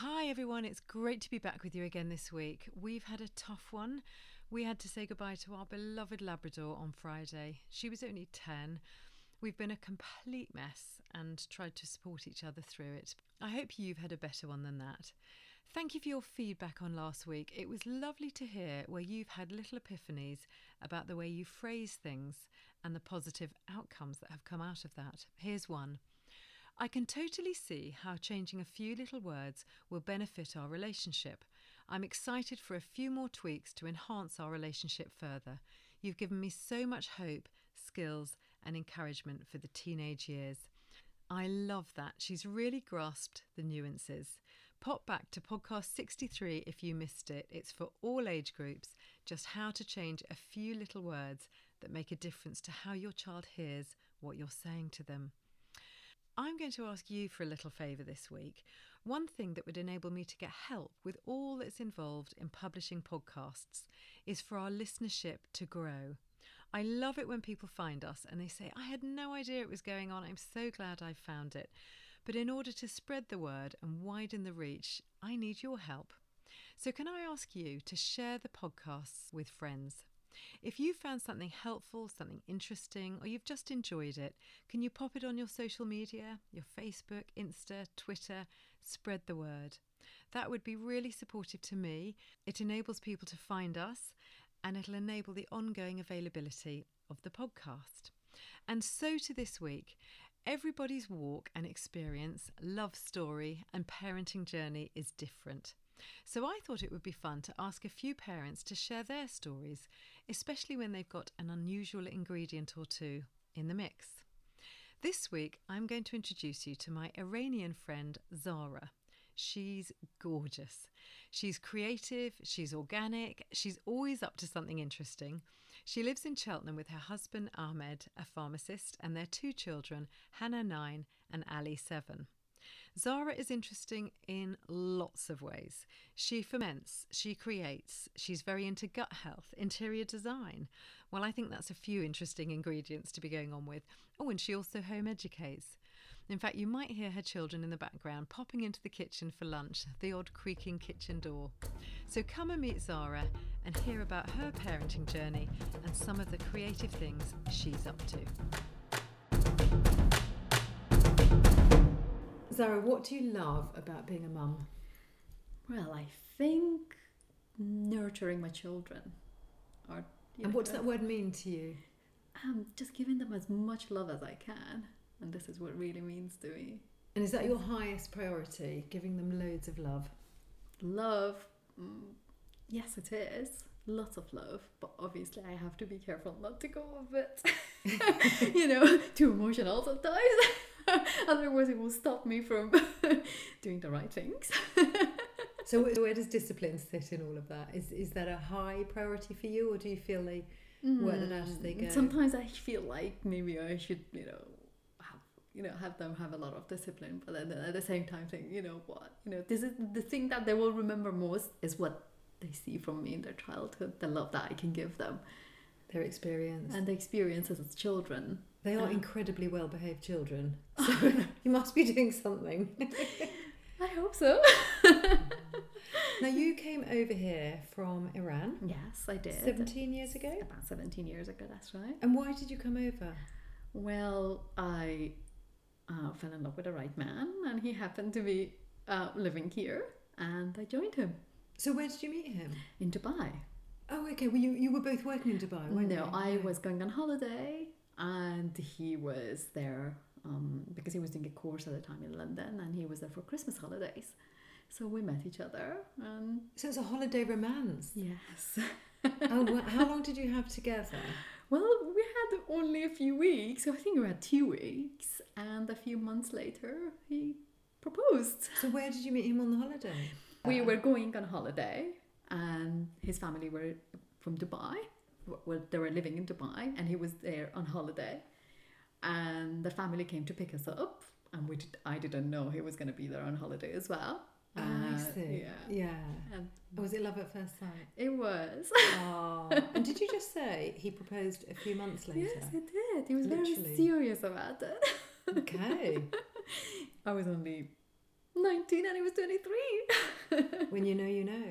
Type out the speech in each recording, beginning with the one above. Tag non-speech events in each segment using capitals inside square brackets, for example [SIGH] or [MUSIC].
Hi, everyone. It's great to be back with you again this week. We've had a tough one. We had to say goodbye to our beloved Labrador on Friday. She was only 10. We've been a complete mess and tried to support each other through it. I hope you've had a better one than that. Thank you for your feedback on last week. It was lovely to hear where you've had little epiphanies about the way you phrase things and the positive outcomes that have come out of that. Here's one. I can totally see how changing a few little words will benefit our relationship. I'm excited for a few more tweaks to enhance our relationship further. You've given me so much hope, skills, and encouragement for the teenage years. I love that. She's really grasped the nuances. Pop back to podcast 63 if you missed it. It's for all age groups, just how to change a few little words that make a difference to how your child hears what you're saying to them. I'm going to ask you for a little favour this week. One thing that would enable me to get help with all that's involved in publishing podcasts is for our listenership to grow. I love it when people find us and they say, I had no idea it was going on. I'm so glad I found it. But in order to spread the word and widen the reach, I need your help. So, can I ask you to share the podcasts with friends? If you found something helpful, something interesting, or you've just enjoyed it, can you pop it on your social media, your Facebook, Insta, Twitter? Spread the word. That would be really supportive to me. It enables people to find us and it'll enable the ongoing availability of the podcast. And so to this week. Everybody's walk and experience, love story, and parenting journey is different. So I thought it would be fun to ask a few parents to share their stories, especially when they've got an unusual ingredient or two in the mix. This week, I'm going to introduce you to my Iranian friend Zara. She's gorgeous. She's creative, she's organic, she's always up to something interesting. She lives in Cheltenham with her husband Ahmed, a pharmacist, and their two children, Hannah 9 and Ali 7. Zara is interesting in lots of ways. She ferments, she creates, she's very into gut health, interior design. Well, I think that's a few interesting ingredients to be going on with. Oh, and she also home educates. In fact, you might hear her children in the background popping into the kitchen for lunch, the odd creaking kitchen door. So come and meet Zara and hear about her parenting journey and some of the creative things she's up to. Zara, what do you love about being a mum? Well, I think nurturing my children. Or, and what does that word mean to you? Um, just giving them as much love as I can. And this is what it really means to me. And is that your highest priority, giving them loads of love? Love, mm, yes, it is. Lots of love, but obviously I have to be careful not to go a bit, [LAUGHS] you know, too emotional sometimes. [LAUGHS] [LAUGHS] Otherwise, it will stop me from [LAUGHS] doing the right things. [LAUGHS] so, where does discipline sit in all of that? Is is that a high priority for you, or do you feel they mm, work it out as they go? Sometimes I feel like maybe I should, you know, have you know have them have a lot of discipline, but then at the same time, think you know what, you know, this is the thing that they will remember most is what they see from me in their childhood, the love that I can give them, their experience, and the experiences as children they are incredibly well behaved children. [LAUGHS] So [LAUGHS] you must be doing something. [LAUGHS] I hope so. now, you came over here from Iran. Yes, I did. 17 years ago? About 17 years ago, that's right. And why did you come over? Well, I uh, fell in love with the right man, and he happened to be uh, living here, and I joined him. So, where did you meet him? In Dubai. Oh, okay. Well, you, you were both working in Dubai, weren't no, you? No, I was going on holiday and he was there um, because he was doing a course at the time in London, and he was there for Christmas holidays. So we met each other. And so it's a holiday romance. Yes. [LAUGHS] oh, well, how long did you have together? Well, we had only a few weeks. I think we had two weeks, and a few months later, he proposed. So where did you meet him on the holiday? We were going on holiday, and his family were from Dubai well, they were living in Dubai, and he was there on holiday. And the family came to pick us up, and we did, I didn't know he was going to be there on holiday as well. Oh, uh, I see. Yeah. Yeah. And was it love at first sight? It was. Oh. and did you just say he proposed a few months later? Yes, he did. He was Literally. very serious about it. Okay. [LAUGHS] I was only 19 and he was 23. when you know, you [LAUGHS] know.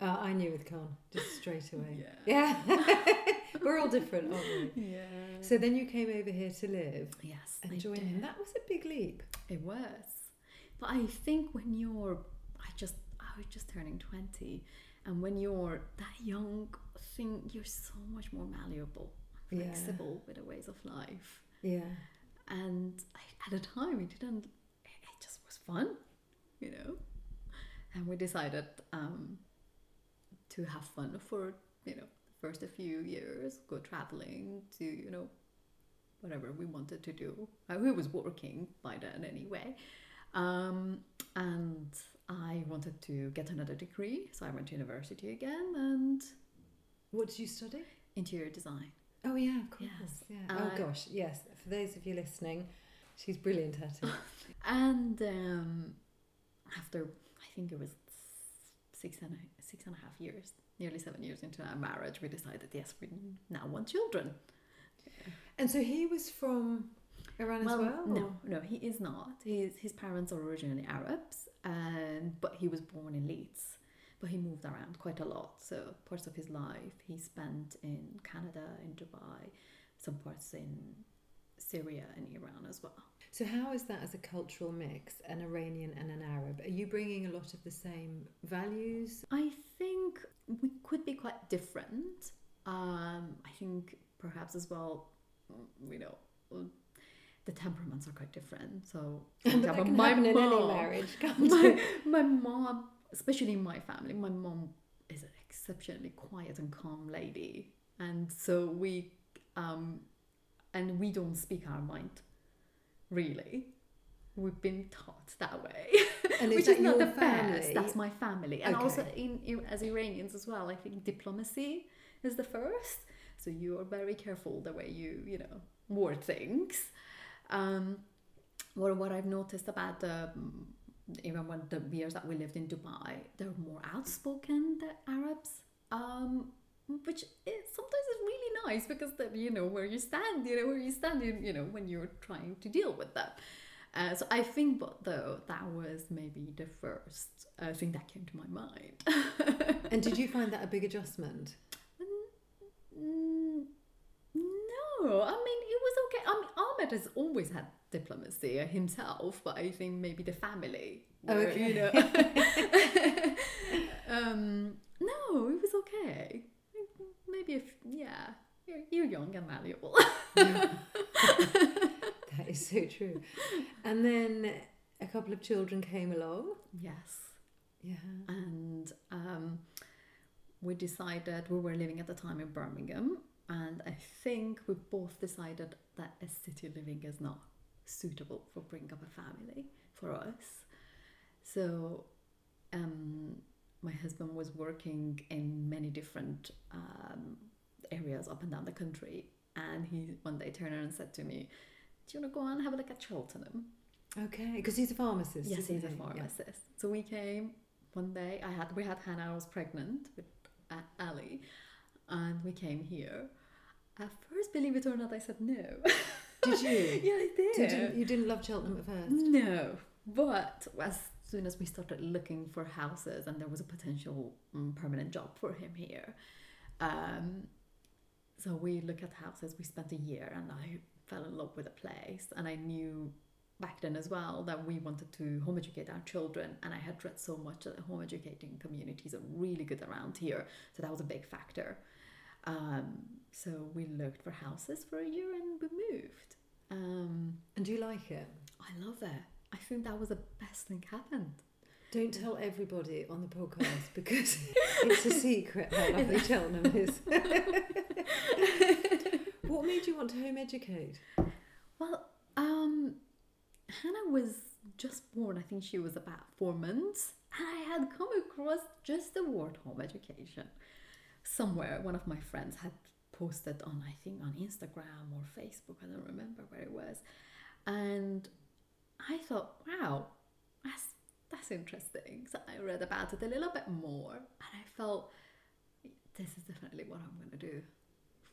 Yeah. Uh, I knew with Khan just straight away. Yeah. Yeah. [LAUGHS] We're all different, aren't we? Yeah. So then you came over here to live yes, and join him. That was a big leap. It was. But I think when you're, I just, I was just turning 20. And when you're that young, thing, you're so much more malleable, Yeah. flexible with the ways of life. Yeah. And I, at the time, it didn't, it just was fun, you know? And we decided um, to have fun for, you know, first a few years, go traveling to, you know, whatever we wanted to do. I was working by then anyway. Um, and I wanted to get another degree, so I went to university again and What did you study? interior design. Oh yeah, of course. Yes. Yeah. Uh, oh gosh, yes. For those of you listening, she's brilliant at it. [LAUGHS] And um, after, I think it was six and six and a half years, nearly seven years into our marriage, we decided, yes, we now want children. and so he was from Iran as well. no, no, he is not. His his parents are originally Arabs, and but he was born in Leeds. But he moved around quite a lot. So parts of his life he spent in Canada, in Dubai, some parts in Syria and Iran as well. So how is that as a cultural mix, an Iranian and an Arab? Are you bringing a lot of the same values? I think we could be quite different. Um, I think perhaps as well, you know, the temperaments are quite different. So, [LAUGHS] for But example, my happen in any mom- marriage, [LAUGHS] my, my mom, especially in my family, my mom is an exceptionally quiet and calm lady, and so we, um, and we don't speak our mind, really. We've been taught that way, And which is not the best. family? That's my family, and also in, in as Iranians as well. I think diplomacy is the first, so you are very careful the way you you know word things. Um, what what I've noticed about the even when the years that we lived in Dubai, they're more outspoken the Arabs. Um, which is sometimes is really nice because you know where you stand, you know where you stand, in, you know when you're trying to deal with them. Uh, so I think, but though that was maybe the first uh, thing that came to my mind. [LAUGHS] And did you find that a big adjustment? Mm, no, I mean it was okay. I mean Ahmed has always had diplomacy himself, but I think maybe the family. Oh, were, okay. You know. [LAUGHS] [LAUGHS] um, no, it was okay. If yeah, you're, you're young and malleable. [LAUGHS] That is so true. And then a couple of children came along. yes. Yeah. and um, we decided we were living at the time in Birmingham, and I think we both decided that a city living is not suitable for bringing up a family for us. So, um, my husband was working in many different um, areas up and down the country, and he one day turned around and said to me, "Do you want to go and have a look at Cheltenham?" Okay, because he's a pharmacist. Yes, he's a he? Yeah. pharmacist. So we came one day. I had we had Hannah. I was pregnant with uh, Ali, and we came here. At first, believe it or not, I said no. Did you? [LAUGHS] yeah, I did. So you didn't, you didn't love Cheltenham at first? No, but as soon as we started looking for houses and there was a potential um, permanent job for him here, um, so we look at houses. We spent a year, and I fell in love with the place, and I knew back then as well that we wanted to home educate our children, and I had read so much that home educating communities are really good around here, so that was a big factor. Um, so we looked for houses for a year, and we moved. Um, And do you like it? I love it. I think that was the best thing happened. Don't tell everybody on the podcast [LAUGHS] because it's a secret how [LAUGHS] lovely Cheltenham is. [LAUGHS] what made you want to home educate? Well, um, Hannah was just born. I think she was about four months. And I had come across just the word home education somewhere. One of my friends had posted on, I think, on Instagram or Facebook. I don't remember where it was. And I thought, wow, that's that's interesting. So I read about it a little bit more, and I felt this is definitely what I'm going to do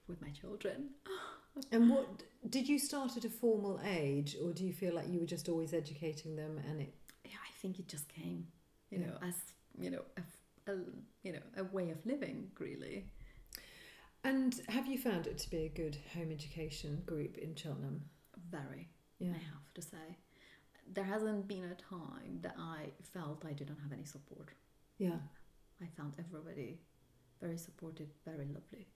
with my children. [GASPS] And what did you start at a formal age, or do you feel like you were just always educating them and it? Yeah, I think it just came, you Yeah. know, as you know, a, a you know, a way of living, really. And have you found it to be a good home education group in Cheltenham? Very, Yeah. I have to say. There hasn't been a time that I felt I didn't have any support. Yeah. I found everybody very supportive, very lovely.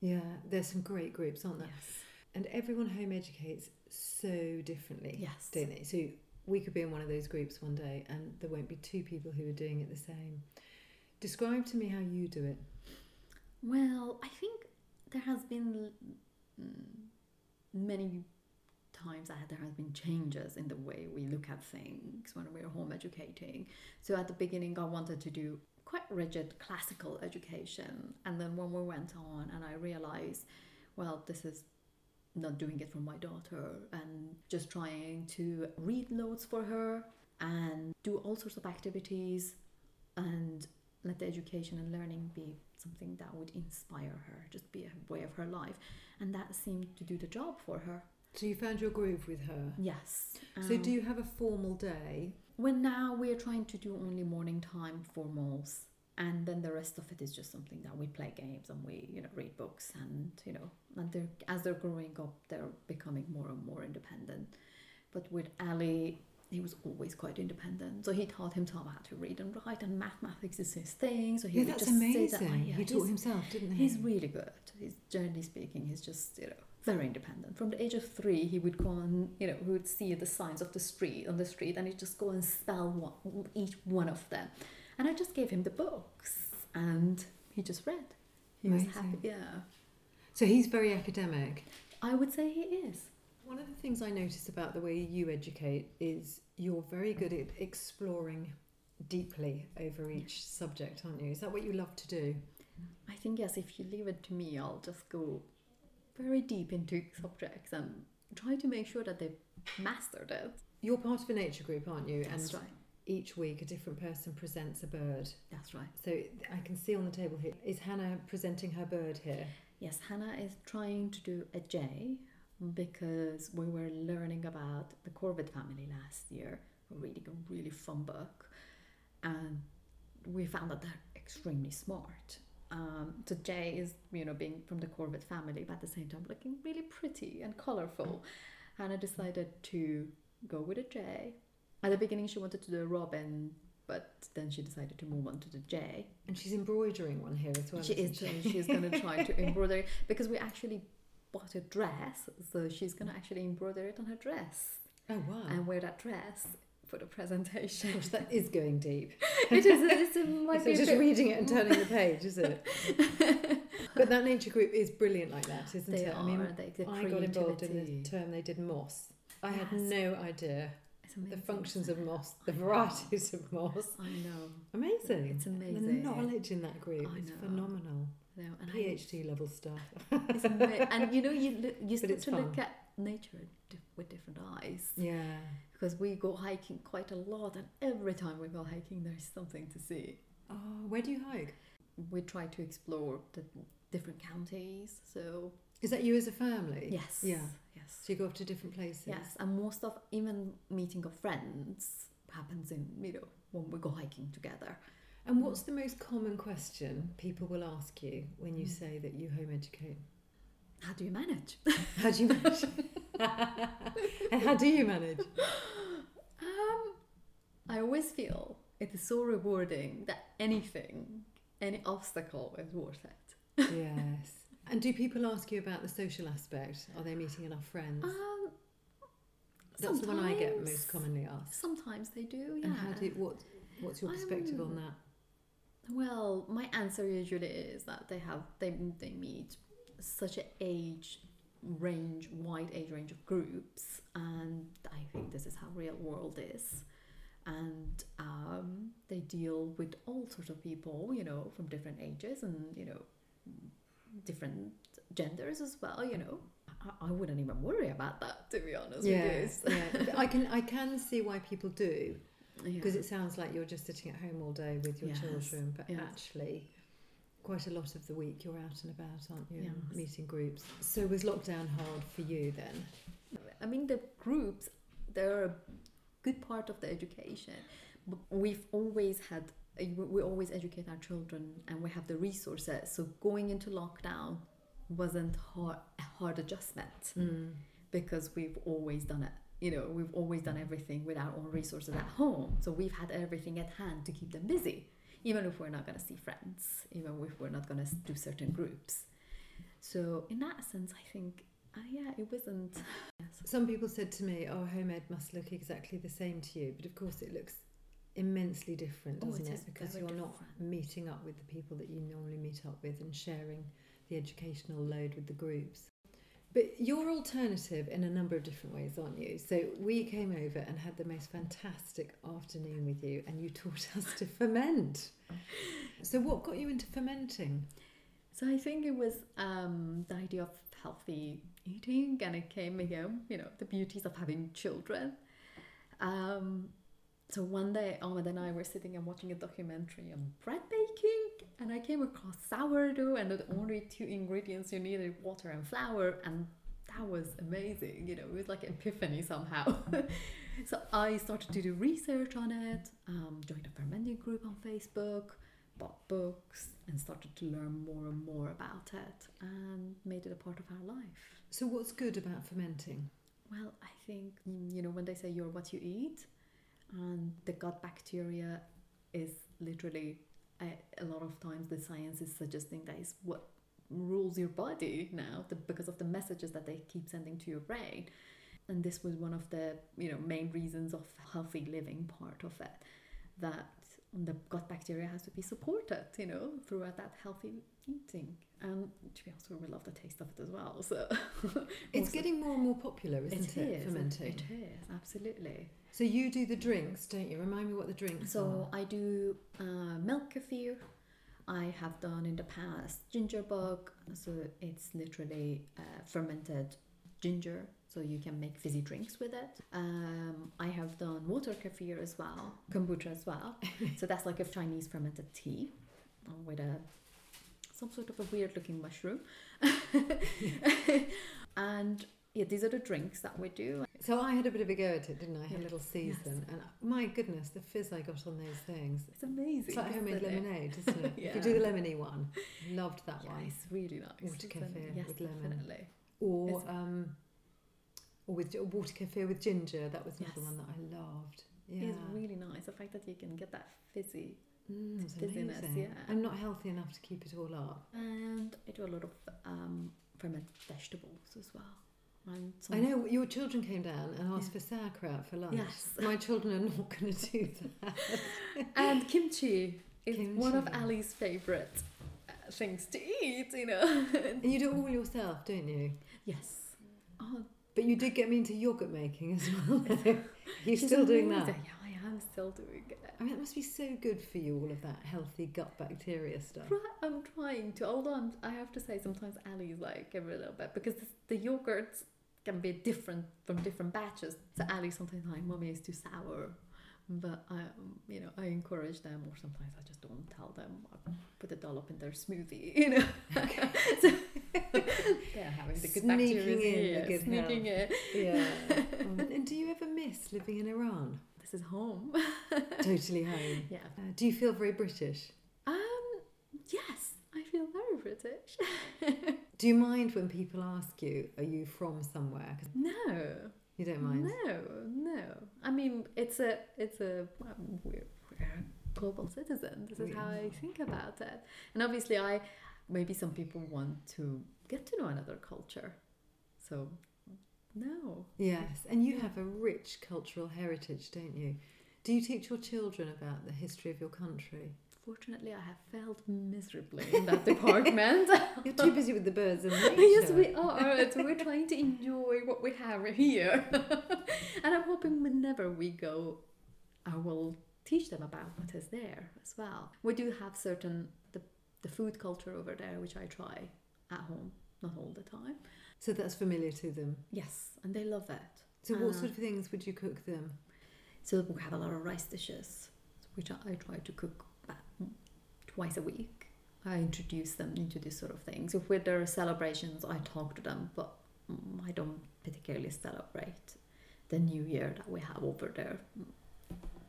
Yeah. There's some great groups, aren't there? Yes. And everyone home educates so differently. Yes. Don't they? So we could be in one of those groups one day and there won't be two people who are doing it the same. Describe to me how you do it. Well, I think there has been mm, many times that there has been changes in the way we look at things when we're home educating. So at the beginning, I wanted to do quite rigid classical education, and then when we went on, and I realized, well, this is not doing it for my daughter, and just trying to read loads for her and do all sorts of activities and let the education and learning be something that would inspire her, just be a way of her life. And that seemed to do the job for her. So you found your groove with her. Yes. So Um, do you have a formal day? When now we're trying to do only morning time formals, and then the rest of it is just something that we play games and we, you know, read books and you know, and they're as they're growing up, they're becoming more and more independent. But with Ali, he was always quite independent. So he taught himself how to read and write, and mathematics is his thing. So he Yeah, would that's just amazing. say that. like, yeah, he taught himself, didn't he? He's really good. He's generally speaking, he's just you know very independent. From the age of three, he would go and you know he would see the signs of the street on the street, and he'd just go and spell one, each one of them. And I just gave him the books, and he just read. He was happy. Yeah, so he's very academic. I would say he is. One of the things I notice about the way you educate is you're very good at exploring deeply over each subject, aren't you? Is that what you love to do? I think yes. If you leave it to me, I'll just go very deep into subjects and try to make sure that they've mastered it. You're part of a nature group, aren't you? That's and right. each week a different person presents a bird. That's right. So I can see on the table here is Hannah presenting her bird here. Yes, Hannah is trying to do a jay because we were learning about the corvid family last year. We're reading a really fun book, and we found that they're extremely smart. Um, so Jay is, you know, being from the corvid family, but at the same time looking really pretty and colorful. Hannah decided to go with a jay. At the beginning, she wanted to do a robin, but then she decided to move on to the jay. And she's embroidering one here as well. She is. isn't She's going to try to [LAUGHS] embroider because we actually bought a dress, so she's going to actually embroider it on her dress Oh wow. and wear that dress for the presentation. Gosh, that is going deep. [LAUGHS] it is. It's, it might It's be a just bit- reading it and turning the page, is it? [LAUGHS] but that nature group is brilliant like that, isn't They it? are. I mean, they, the I got involved in the term they did moss. I had no idea the functions of moss, the varieties of moss. I know. Amazing. It's amazing. The knowledge in that group I is phenomenal. I know, and I- PhD level stuff. and you know, you look, you [LAUGHS] start to look at nature with different eyes. Yeah. Because we go hiking quite a lot, and every time we go hiking, there's something to see. Oh, where do you hike? we try to explore the different counties. So Is that you as a family? yes, Yeah. yes, So you go off to different places. yes, and most of even meeting of friends happens in you know when we go hiking together. And what's the most common question people will ask you when you Mm. say that you home educate? How do you manage? How do you manage? [LAUGHS] and how do you manage? Um, I always feel it is so rewarding that anything, any obstacle is worth it. yes. And do people ask you about the social aspect? Are they meeting enough friends? Um, That's the one I get most commonly asked. Sometimes they do, yeah. And how do you, what what's your perspective on that? Well, my answer usually is that they have they they meet such an age range, wide age range of groups, and I think this is how real world is. And um, they deal with all sorts of people, you know, from different ages and you know, different genders as well. You know, I, I wouldn't even worry about that to be honest you. yeah. I can I can see why people do [LAUGHS] Yeah. because it sounds like you're just sitting at home all day with your Yes, children, but yes. actually, quite a lot of the week you're out and about, aren't you? Yes. Meeting groups. So was lockdown hard for you then? I mean, the groups, they're a good part of the education, But we've always had we we always educate our children and we have the resources so going into lockdown wasn't hard, a hard adjustment Mm. because we've always done it you know we've always done everything with our own resources at home so we've had everything at hand to keep them busy even if we're not going to see friends even if we're not going to do certain groups so in that sense i think uh, yeah it wasn't [LAUGHS] Some people said to me, "Oh, home ed must look exactly the same to you," but of course it looks immensely different, Oh, doesn't it it? is Because you're not meeting up with the people that you normally meet up with and sharing the educational load with the groups. But you're alternative in a number of different ways, aren't you? So we came over and had the most fantastic afternoon with you, and you taught us to ferment. So what got you into fermenting? So I think it was um, the idea of healthy eating, and it came, again, you know, the beauties of having children. Um, so one day, Ahmed and I were sitting and watching a documentary on bread baking, and I came across sourdough, and the only two ingredients you needed water and flour, and that was amazing. You know, it was like an epiphany somehow. [LAUGHS] so I started to do research on it, um, joined a fermenting group on Facebook bought books and started to learn more and more about it and made it a part of our life. So what's good about fermenting? Well, I think, you know, when they say you're what you eat, and the gut bacteria is literally, a, a lot of times the science is suggesting that is what rules your body now the, because of the messages that they keep sending to your brain. And this was one of the, you know, main reasons of healthy living part of it, that the gut bacteria has to be supported, you know, throughout that healthy eating. And to be honest, we love the taste of it as well. So [LAUGHS] It's getting more and more popular, isn't it? is, fermenting. It is absolutely. So you do the drinks, don't you? Remind me what the drinks are. So are. I do uh, milk kefir. I have done in the past ginger bug. So it's literally uh, fermented ginger. So you can make fizzy drinks with it. Um, I have done water kefir as well, kombucha as well. [LAUGHS] so that's like a Chinese fermented tea uh, with a some sort of a weird looking mushroom. [LAUGHS] [LAUGHS] and yeah, these are the drinks that we do. So I had a bit of a go at it, didn't I? I had a little season, Yes. and my goodness, the fizz I got on those things. It's amazing. It's like homemade isn't lemonade, isn't it? Yeah. [LAUGHS] If you do the lemony one, loved that Yeah, one. it's really nice. Water kefir yes, with lemon. definitely. Or It's- um, or with or water kefir with ginger. That was another Yes. one that I loved. Yeah, It's really nice. The fact that you can get that fizzy. mm, it's fizziness, amazing. yeah. I'm not healthy enough to keep it all up. And I do a lot of um, fermented vegetables as well. I know your children came down and asked Yeah. for sauerkraut for lunch. Yes. My children are not going to do that. [LAUGHS] And kimchi is one of Ali's favourite uh, things to eat, you know. And you do it all yourself, don't you? yes. Oh, But you did get me into yogurt making as well. [LAUGHS] You're she's still doing that. Yeah, I still doing it. I mean, it must be so good for you, all of that healthy gut bacteria stuff. Try- I'm trying to. Although I have to say, sometimes Ali's like every little bit because the, the yogurts can be different from different batches. So Ali sometimes like, "Mommy is too sour," but I, um, you know, I encourage them, or sometimes I just don't tell them. I put a dollop in their smoothie, [LAUGHS] you know. [LAUGHS] so they're having the good Sneaking bacteria in the here, good sneaking in. Yeah. Um, [LAUGHS] and do you ever miss living in Iran? This is home. [LAUGHS] Totally home. yeah. Uh, do you feel very British? Um. Yes, I feel very British. [LAUGHS] Do you mind when people ask you, "Are you from somewhere?" no. you don't mind. No, no. I mean, it's a, it's a, um, we're, we're a global citizen. This is how. I think about it. And obviously, I, maybe some people want to get to know another culture. So, no. Yes, and you have a rich cultural heritage, don't you? Do you teach your children about the history of your country? Fortunately, I have failed miserably in that department. [LAUGHS] You're too busy with the birds and [LAUGHS] nature. yes, we are. So we're trying to enjoy what we have here. [LAUGHS] and I'm hoping whenever we go, I will teach them about what is there as well. We do have certain the, the food culture over there, which I try at home, not all the time. So that's familiar to them. Yes, and they love it. So what Uh, sort of things would you cook them? So we have a lot of rice dishes, which I, try to cook twice a week. I introduce them into these sort of things. If there are celebrations, I talk to them, but mm, I don't particularly celebrate the New Year that we have over there. Mm,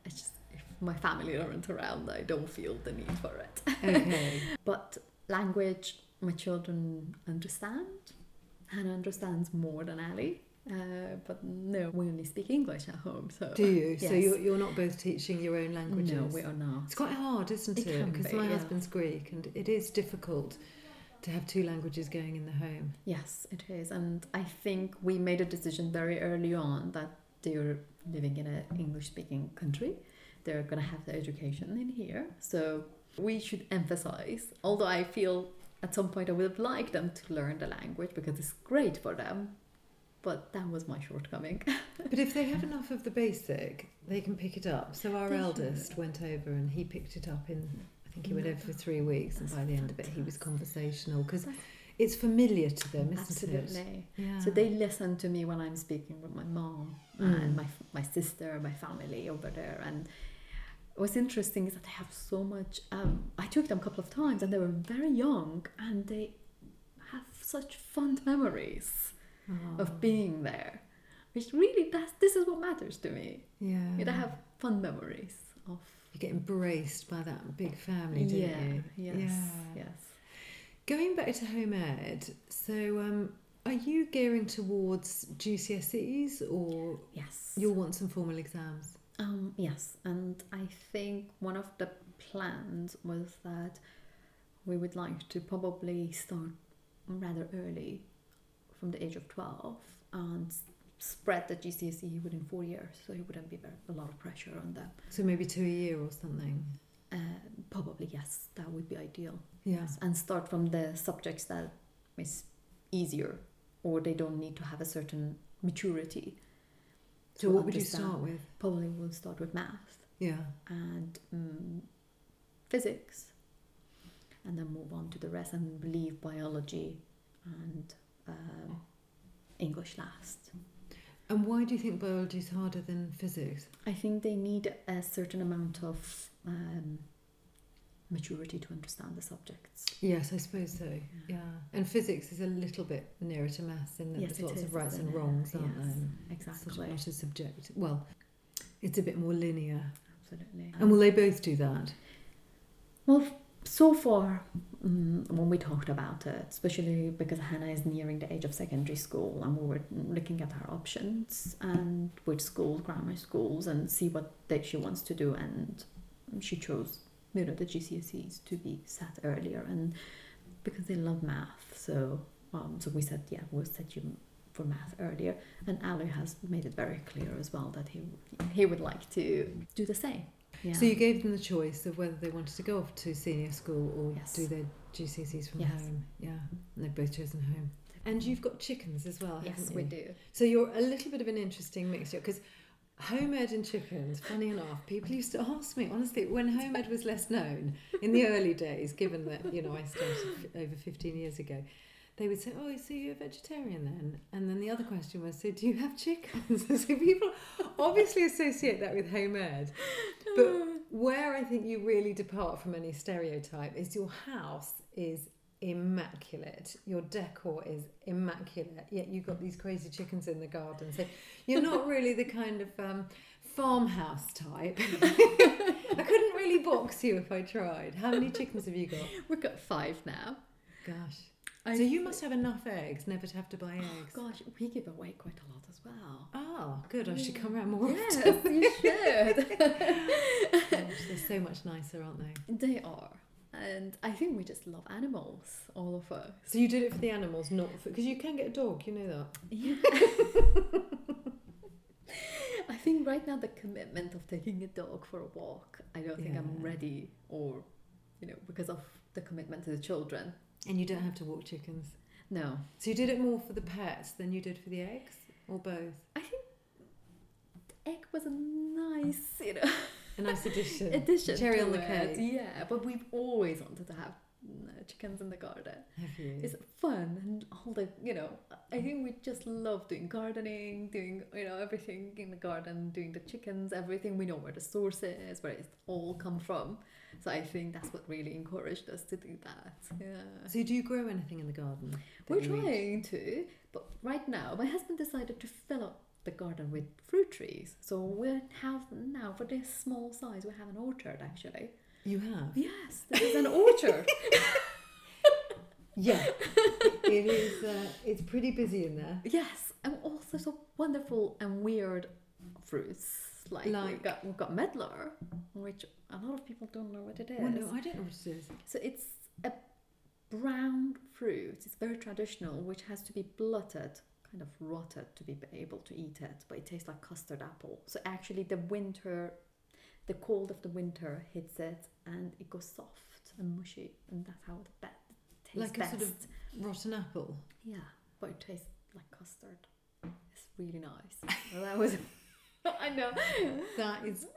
It's just if my family aren't around, I don't feel the need for it. Okay. [LAUGHS] But language, my children understand. Hannah understands more than Ali. Uh, but no, we only speak English at home. So Do you? So you're you're not both teaching your own languages? no, we are not. It's quite hard, isn't It it? Because be, my yeah. husband's Greek, and it is difficult to have two languages going in the home. Yes, it is, and I think we made a decision very early on that they're living in an English-speaking country. They're gonna have their education in here, so we should emphasize. Although I feel at some point I would have liked them to learn the language because it's great for them, but that was my shortcoming. [LAUGHS] But if they have enough of the basic, they can pick it up. So our eldest went over and he picked it up in, I think he went over for three weeks, and by the end of it, he was conversational because it's familiar to them, isn't Absolutely. it? Yeah. So they listen to me when I'm speaking with my mom Mm. and my my sister, my family over there. And what's interesting is that they have so much. Um, I took them a couple of times, and they were very young, and they have such fond memories Oh, of being there, which really that's this is what matters to me. yeah. You know, have fun memories of. You get embraced by that big family, don't yeah. you? Yes. Yeah. Yes. Going back to home ed, so um, are you gearing towards GCSEs or Yes. you'll want some formal exams? Um, yes, and I think one of the plans was that we would like to probably start rather early from the age of 12 and spread the GCSE within four years so it wouldn't be very, a lot of pressure on them. So maybe two a year or something. Uh, probably, yes, that would be ideal. Yeah. Yes, And start from the subjects that is easier or they don't need to have a certain maturity. So what would you start with? Probably we'll start with math. Yeah. and um, physics, and then move on to the rest and leave biology and um, English last. And why do you think biology is harder than physics? I think they need a certain amount of um, maturity to understand the subjects. Yes, I suppose so. Yeah. And physics is a little bit nearer to maths in that Yes, there's lots is, of rights and wrongs, aren't Yes, there? Exactly. Sort of not as subject. Well, it's a bit more linear. Absolutely. And will they both do that? Well, so far, um, when we talked about it, especially because Hannah is nearing the age of secondary school, and we were looking at our options and which schools, grammar schools, and see what that she wants to do, and she chose, you know, the GCSEs to be set earlier, and because they love math, so um, so we said, yeah, we'll set you for math earlier, and Ali has made it very clear as well that he he would like to do the same. Yeah. So you gave them the choice of whether they wanted to go off to senior school or Yes. do their GCSEs from Yes. home. Yeah, and they've both chosen home. And you've got chickens as well, yes, we do. So you're a little bit of an interesting mixture because home ed and chickens, funny enough, people used to ask me, honestly, when home ed was less known in the early days, given that, you know, I started f- over 15 years ago, they would say, oh, so you're a vegetarian then? And then the other question was, so do you have chickens? [LAUGHS] so people obviously associate that with home ed. But where I think you really depart from any stereotype is your house is immaculate. Your decor is immaculate. Yet you've got these crazy chickens in the garden. So you're not really the kind of um, farmhouse type. [LAUGHS] I couldn't really box you if I tried. How many chickens have you got? We've got five now. Gosh. I so you must have enough eggs never to have to buy Oh, eggs. gosh, we give away quite a lot as well. Oh, good. I should come around more Yes, often. you should. [LAUGHS] Gosh, they're so much nicer, aren't they? they are. And I think we just love animals, all of us. So you did it for the animals, not for because you can get a dog. You know that. Yeah. [LAUGHS] I think right now the commitment of taking a dog for a walk, I don't think I'm ready or, you know, because of the commitment to the children. And you don't have to walk chickens. No. So you did it more for the pets than you did for the eggs, or both? I think the egg was a nice, you know, [LAUGHS] A nice addition. addition. Cherry on the cake. Yeah, but we've always wanted to have uh, chickens in the garden. It's fun and all the, you know, I think we just love doing gardening, doing, you know, everything in the garden, doing the chickens, everything. We know where the source is, where it's all come from. So I think that's what really encouraged us to do that. Yeah. so do you grow anything in the garden? We're eat? trying to, but right now my husband decided to fill up the garden with fruit trees. So we have now for this small size, we have an orchard actually. You have? Yes, this is an orchard. [LAUGHS] [LAUGHS] Yeah. it is. Uh, it's pretty busy in there. yes, and also so wonderful and weird fruits. Like, we've got we got medlar, which a lot of people don't know what it is. Well, no, I don't know what it is. So it's a brown fruit. It's very traditional, which has to be bletted, kind of rotted to be able to eat it. But it tastes like custard apple. So actually, the winter, the cold of the winter hits it, and it goes soft and mushy, and that's how it best tastes Like a best. sort of rotten apple. yeah, but it tastes like custard. It's really nice. Well, that was. [LAUGHS] I know. That is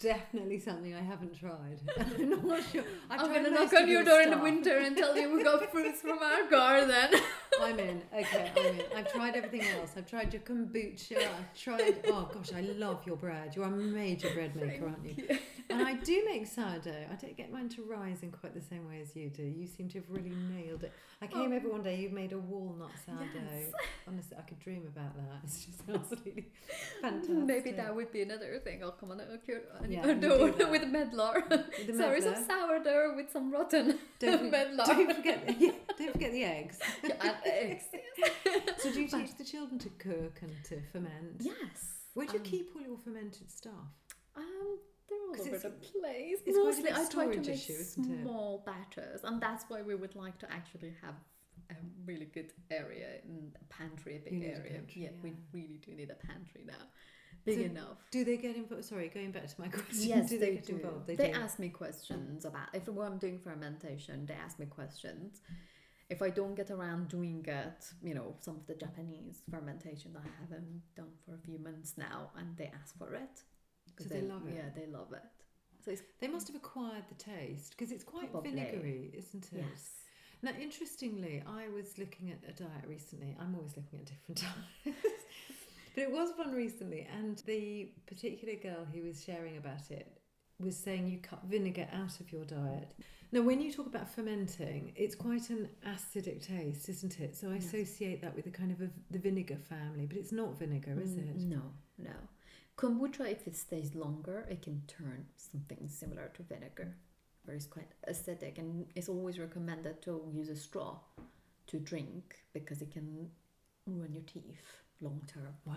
definitely something I haven't tried. [LAUGHS] I'm not sure. I've I'm gonna knock on your door in the winter and tell you we got fruits from our garden. [LAUGHS] I'm in. Okay, I'm in. I've tried everything else. I've tried your kombucha. I've tried. Oh gosh, I love your bread. You're a major bread maker, aren't you? And I do make sourdough. I don't get mine to rise in quite the same way as you do. You seem to have really nailed it. I came Oh. over one day. You made a walnut sourdough. Yes. Honestly, I could dream about that. [LAUGHS] It's just absolutely [LAUGHS] fantastic. Maybe that would be another thing. I'll come on your, Yeah, your you do door that. [LAUGHS] with medlar. With Sorry, some sourdough with some rotten Don't, medlar. don't forget. Yeah, don't forget the eggs. Yeah, and. [LAUGHS] So do you teach the children to cook and to ferment? Yes. Where do you um, keep all your fermented stuff? Um, they're all over the place. it's Mostly, I try to make issue, small batches, and that's why we would like to actually have a really good area in a pantry, a big need a area. pantry, yeah, we really do need a pantry now, big So enough. Do they get involved? Sorry, going back to my [LAUGHS] question. Yes, do they, they, get do. involved? They, do. ask me questions about if I'm doing fermentation. They ask me questions. If I don't get around doing it, you know, some of the Japanese fermentation I haven't done for a few months now, and they ask for it. 'Cause So they love it? Yeah, they love it. So it's They must have acquired the taste because it's quite Probably. vinegary, isn't it? yes. Now, interestingly, I was looking at a diet recently. I'm always looking at different [LAUGHS] diets. but it was one recently, and the particular girl who was sharing about it was saying you cut vinegar out of your diet. Now, when you talk about fermenting, it's quite an acidic taste, isn't it? So I Yes. associate that with the kind of a, the vinegar family, but it's not vinegar, is it? No, no. Kombucha, if it stays longer, it can turn something similar to vinegar, where it's quite acidic, and it's always recommended to use a straw to drink because it can ruin your teeth long term. Wow.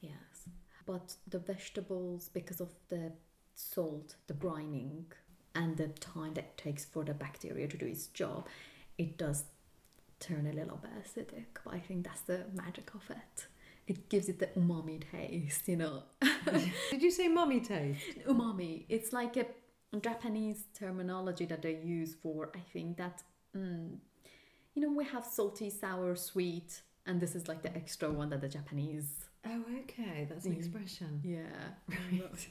Yes, but the vegetables, because of the salt, the brining, and the time that it takes for the bacteria to do its job, it does turn a little bit acidic. But I think that's the magic of it. It gives it the umami taste, you know. [LAUGHS] Did you say mummy taste? umami. It's like a Japanese terminology that they use for. I think that, mm, you know, we have salty, sour, sweet, and this is like the extra one that the Japanese. Oh, okay. That's an Mm. expression. Yeah. [LAUGHS] Right.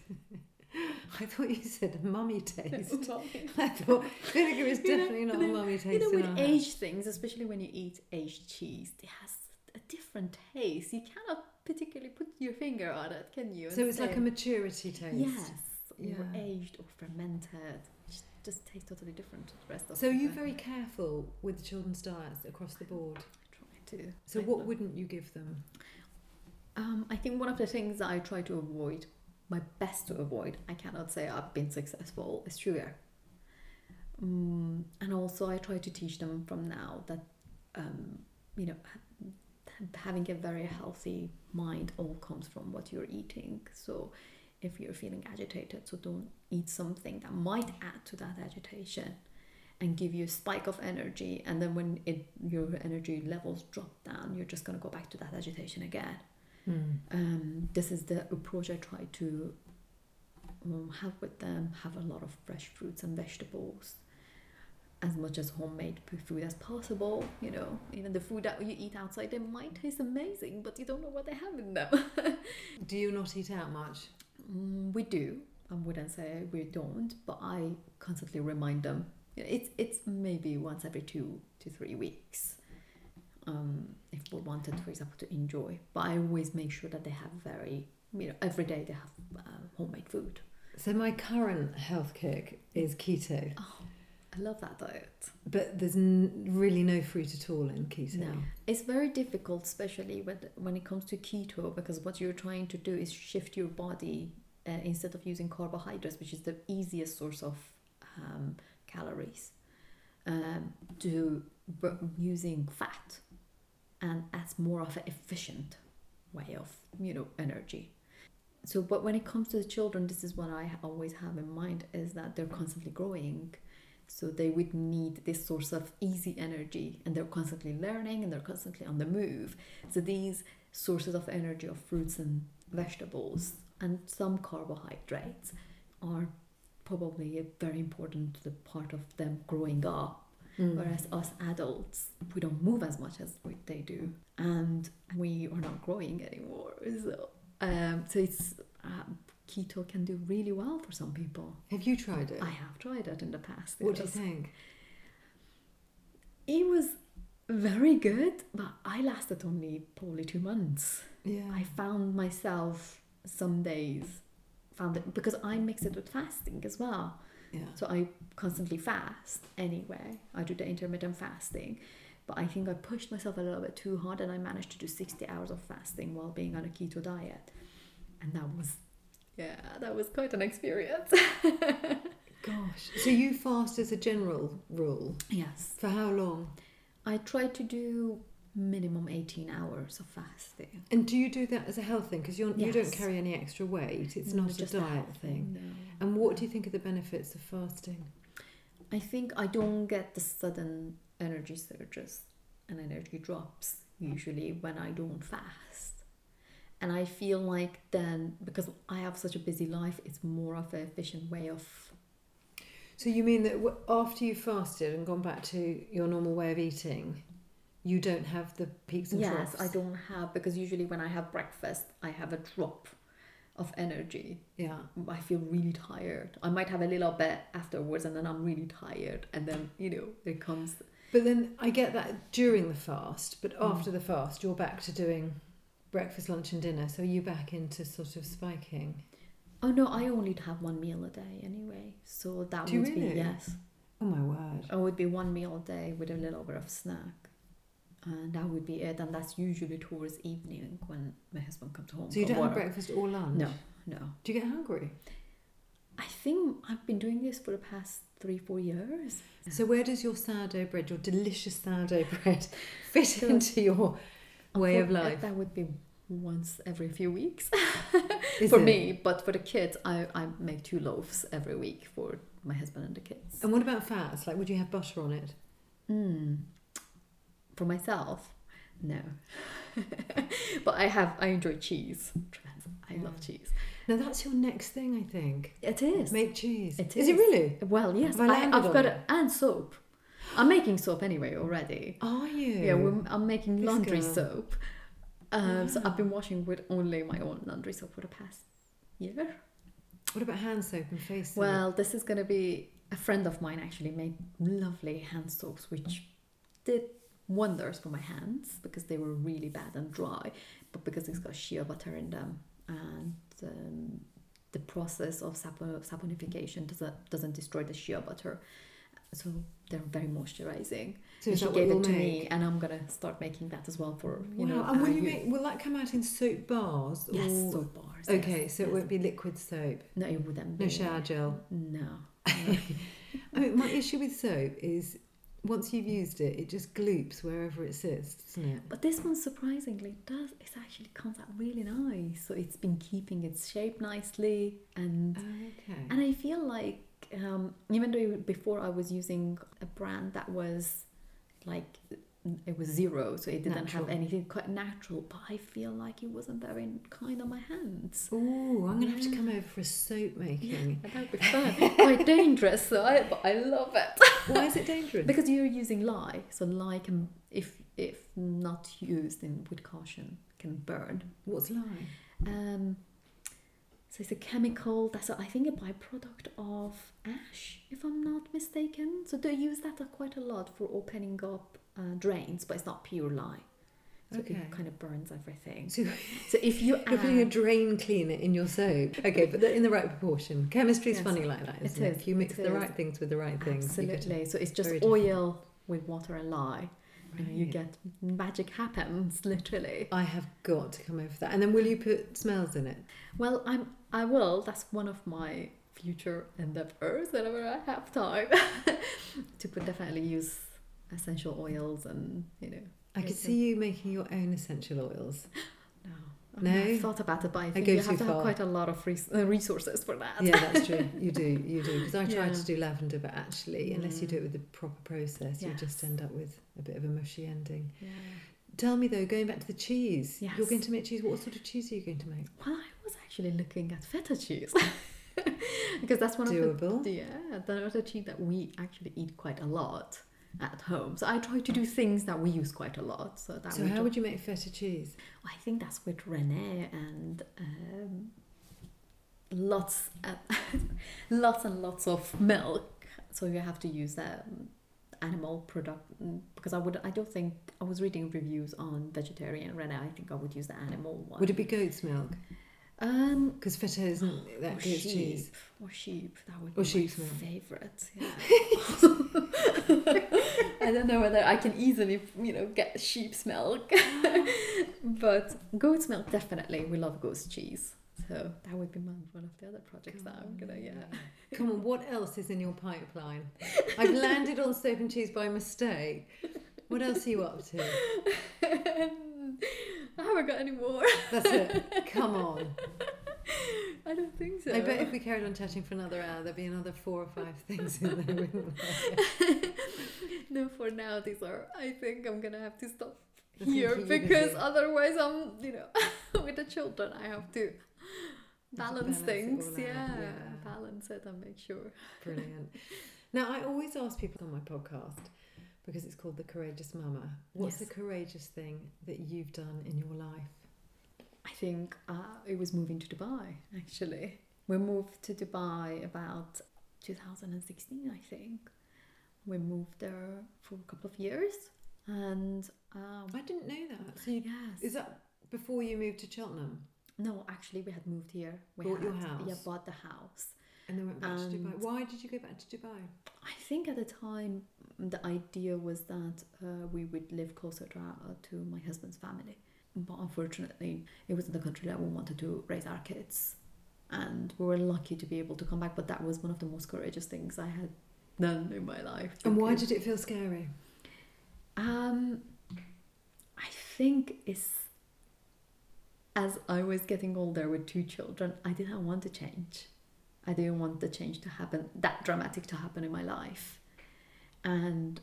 [LAUGHS] I thought you said mummy taste. [LAUGHS] [LAUGHS] I thought vinegar is You know, definitely not a know- mummy taste. You know, with aged things, especially when you eat aged cheese, it has a different taste. You cannot particularly put your finger on it, can you? So it's like a maturity taste. yes, or aged or fermented. It just tastes totally different to the rest of So you're very careful with the children's diets across the board. I try to. So I what love- wouldn't you give them? Um, I think one of the things that I try to avoid, my best to avoid, I cannot say I've been successful, is sugar. Mm, and also, I try to teach them from now that, um, you know, having a very healthy mind all comes from what you're eating. So, if you're feeling agitated, so don't eat something that might add to that agitation and give you a spike of energy. And then when it your energy levels drop down, you're just gonna go back to that agitation again um, this is the approach I try to um, have with them. Have a lot of fresh fruits and vegetables, as much as homemade food as possible. You know, even the food that you eat outside, they might taste amazing, but you don't know what they have in them. [LAUGHS] Do you not eat out much? Mm, we do. I wouldn't say we don't, but I constantly remind them. You know, It's it's maybe once every two to three weeks. Um, if we wanted, for example, to enjoy, but I always make sure that they have very, you know, every day they have uh, homemade food. So my current health kick is keto. Oh, I love that diet. But there's n- really no fruit at all in keto. No, it's very difficult, especially when when it comes to keto, because what you're trying to do is shift your body uh, instead of using carbohydrates, which is the easiest source of um, calories, um, to b- using fat, and as more of an efficient way of you know energy. So, but when it comes to the children, this is what I always have in mind: is that they're constantly growing so they would need this source of easy energy and they're constantly learning and they're constantly on the move. So these sources of energy of fruits and vegetables and some carbohydrates are probably a very important part of them growing up. Mm. Whereas us adults, we don't move as much as we- they do, and we are not growing anymore. So, um, so it's um, keto can do really well for some people. Have you tried it? I have tried it in the past. what do you think? It was very good, but I lasted only probably two months. Yeah. I found myself some days found it because I mix it with fasting as well. Yeah. So I constantly fast anyway. I do the intermittent fasting. But I think I pushed myself a little bit too hard and I managed to do 60 hours of fasting while being on a keto diet. And that was, yeah, that was quite an experience. [LAUGHS] Gosh. So you fast as a general rule. yes. For how long? I try to do minimum 18 hours of fasting. And do you do that as a health thing? Because you don't carry any extra weight. It's No, not a diet thing. No. And what do you think of the benefits of fasting? I think I don't get the sudden energy surges and energy drops usually when I don't fast. And I feel like then, because I have such a busy life, it's more of an efficient way of. So you mean that after you fasted and gone back to your normal way of eating, you don't have the peaks and Yes, troughs? I don't have, because usually when I have breakfast, I have a drop of energy. Yeah. I feel really tired. I might have a little bit afterwards and then I'm really tired. And then, you know, it comes. But then I get that during the fast, but Mm. after the fast, you're back to doing breakfast, lunch, and dinner. So you back into sort of spiking. Oh no, I only have one meal a day anyway. So that Do you would really? be, yes. Oh my word. It would be one meal a day with a little bit of snack. And that would be it. And that's usually towards evening when my husband comes home. So you don't have breakfast or lunch? No, no. Do you get hungry? I think I've been doing this for the past three, four years. So where does your sourdough bread, your delicious sourdough [LAUGHS] bread, [LAUGHS] fit So- into your way of life? That would be once every few weeks [LAUGHS] for it? me. But for the kids, I, I make two loaves every week for my husband and the kids. And what about fats? Like, would you have butter on it? Mm. For myself, no. [LAUGHS] but I have. I enjoy cheese. I love cheese. Now that's your next thing, I think. It is. Make cheese. It is. Is it really? Well, yes. Have I I've got it? and soap. I'm making soap anyway already. Are you? Yeah, we're, I'm making This laundry girl. soap. Um, So I've been washing with only my own laundry soap for the past year. What about hand soap and face soap? Well, this is going to be a friend of mine actually made lovely hand soaps, which did wonders for my hands because they were really bad and dry, but because it's got shea butter in them and um, the process of sapo- saponification doesn't doesn't destroy the shea butter, so they're very moisturizing. so And she gave it to make? me, and I'm gonna start making that as well for you wow. know. and will you make? Will that come out in soap bars? Yes, or- soap bars. yes, Okay, so it yes. won't be liquid soap. No, it wouldn't. No be. shower gel. No. [LAUGHS] I mean, my issue with soap is once you've used it, it just gloops wherever it sits, doesn't it? But this one surprisingly does. It actually comes out really nice. So it's been keeping its shape nicely, and okay. and I feel like um, even though before I was using a brand that was like it was zero, so it didn't Natural. have anything quite natural. But I feel like it wasn't very kind on my hands. Oh, I'm gonna have to come over for a soap making. And that would be fun. quite dangerous, so I but I love it. Why is it dangerous? Because you're using lye, so lye can, if if not used in with caution, can burn. What's lye? Um, so it's a chemical that's a, I think a byproduct of ash, if I'm not mistaken. So they use that quite a lot for opening up uh, drains, but it's not pure lye. So Okay. it kind of burns everything. So So if you [LAUGHS] you're putting a drain cleaner in your soap. [LAUGHS] Okay, but in the right proportion. Chemistry is Yes, funny like that, it isn't it? is, If you mix it the is. right things with the right things, absolutely. So it's just very different. oil with water and lye, and you get magic happens [LAUGHS] literally. I have got to come over that. And then will you put smells in it? Well, I'm I will. That's one of my future endeavors whenever I have time to put definitely use essential oils and you know. I could see you making your own essential oils. No, [GASPS] I No? I've thought about it, but I think go you have to far. have quite a lot of res- uh, resources for that. Yeah, that's true. [LAUGHS] You do, you do. Because I tried Yeah. to do lavender, but actually, unless you Mm. do it with the proper process, you just end up with a bit of a mushy ending. Yeah. Tell me though, going back to the cheese, yes. you're going to make cheese. What sort of cheese are you going to make? Well, I was actually looking at feta cheese [LAUGHS] because that's one of Doable. the yeah, the other cheese that we actually eat quite a lot at home. So I try to do things that we use quite a lot. So that So we how would you make feta cheese? I think that's with rennet and um, lots and [LAUGHS] lots and lots of milk. So you have to use um, animal product mm, because I would I don't think I was reading reviews on vegetarian rennet. I think I would use the animal one. Would it be goat's milk? Um Because feta isn't that or sheep cheese. or sheep? That would Or be sheep's my favorite. [LAUGHS] Yeah. I don't know whether I can easily you know get sheep's milk, [LAUGHS] but goat's milk definitely. We love goat's cheese. So that would be one one of the other projects that I'm gonna yeah. Come on, what else is in your pipeline? I've landed on soap and cheese by mistake. What else are you up to? [LAUGHS] [LAUGHS] I haven't got any more. That's it. [LAUGHS] Come on. I don't think so. I bet if we carried on chatting for another hour, there'd be another four or five things in there. [LAUGHS] no, for now these are. I think I'm gonna have to stop I here because otherwise I'm you know with the children I have to balance, balance things. Yeah, yeah. balance it and make sure. Brilliant. Now, I always ask people on my podcast because it's called The Courageous Mumma. What's Yes. the courageous thing that you've done in your life? I think uh, it was moving to Dubai actually. We moved to Dubai about 2016, I think. We moved there for a couple of years, and um, I didn't know that. So, you, yes, is that before you moved to Cheltenham no, actually, we had moved here. We Bought had, your Yeah, bought the house. And then went back to Dubai? Why did you go back to Dubai? I think at the time the idea was that uh, we would live closer to, our, to my husband's family. But unfortunately, it wasn't the country that we wanted to raise our kids. And we were lucky to be able to come back, but that was one of the most courageous things I had done in my life. And why did it feel scary? Um, I think it's as I was getting older with two children, I didn't want to change. I didn't want the change to happen that dramatic to happen in my life, and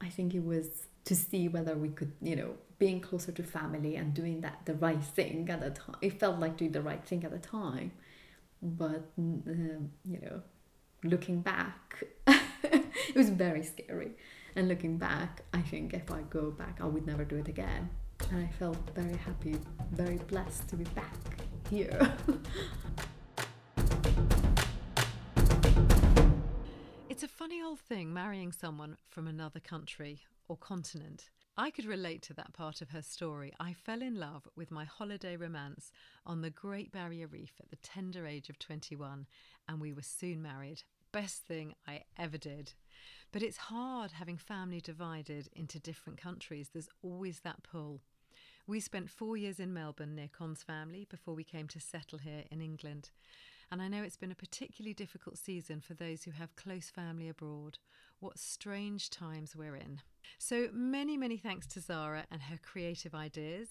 I think it was to see whether we could, you know, being closer to family and doing that the right thing at the time. It felt like doing the right thing at the time, but um, you know, looking back, [LAUGHS] it was very scary. And looking back, I think if I go back, I would never do it again. And I felt very happy, very blessed to be back here. [LAUGHS] It's a funny old thing marrying someone from another country or continent. I could relate to that part of her story. I fell in love with my holiday romance on the Great Barrier Reef at the tender age of 21, and we were soon married. Best thing I ever did. But it's hard having family divided into different countries. There's always that pull. We spent four years in Melbourne near Con's family before we came to settle here in England. And I know it's been a particularly difficult season for those who have close family abroad. What strange times we're in. So many, many thanks to Zara and her creative ideas.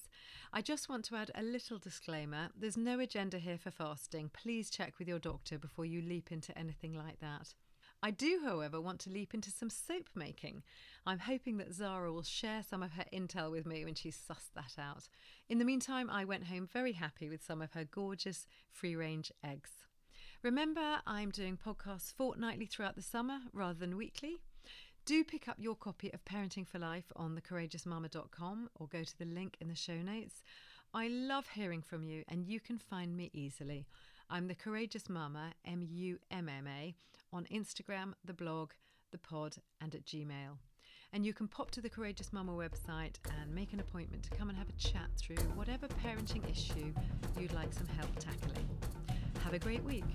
I just want to add a little disclaimer there's no agenda here for fasting. Please check with your doctor before you leap into anything like that. I do, however, want to leap into some soap making. I'm hoping that Zara will share some of her intel with me when she's sussed that out. In the meantime, I went home very happy with some of her gorgeous free range eggs. Remember, I'm doing podcasts fortnightly throughout the summer rather than weekly. Do pick up your copy of Parenting for Life on thecourageousmumma.com or go to the link in the show notes. I love hearing from you, and you can find me easily. I'm the Courageous Mumma, M U M M A, on Instagram, the blog, the pod, and at Gmail. And you can pop to the Courageous Mumma website and make an appointment to come and have a chat through whatever parenting issue you'd like some help tackling. Have a great week.